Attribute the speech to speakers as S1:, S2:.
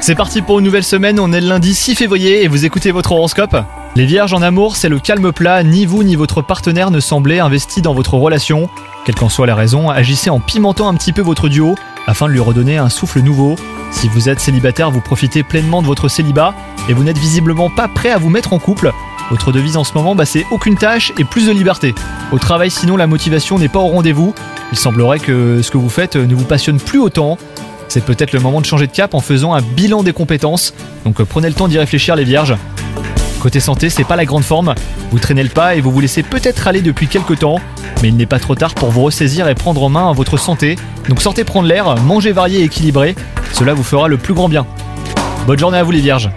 S1: C'est parti pour une nouvelle semaine, on est le lundi 6 février et vous écoutez votre horoscope Les vierges en amour, c'est le calme plat, ni vous ni votre partenaire ne semblez investi dans votre relation. Quelle qu'en soit la raison, agissez en pimentant un petit peu votre duo afin de lui redonner un souffle nouveau. Si vous êtes célibataire, vous profitez pleinement de votre célibat et vous n'êtes visiblement pas prêt à vous mettre en couple. Votre devise en ce moment, bah, c'est aucune tâche et plus de liberté. Au travail, sinon, la motivation n'est pas au rendez-vous. Il semblerait que ce que vous faites ne vous passionne plus autant. C'est peut-être le moment de changer de cap en faisant un bilan des compétences. Donc euh, prenez le temps d'y réfléchir, les vierges. Côté santé, c'est pas la grande forme. Vous traînez le pas et vous vous laissez peut-être aller depuis quelques temps, mais il n'est pas trop tard pour vous ressaisir et prendre en main votre santé. Donc sortez prendre l'air, mangez varié et équilibré, cela vous fera le plus grand bien. Bonne journée à vous les vierges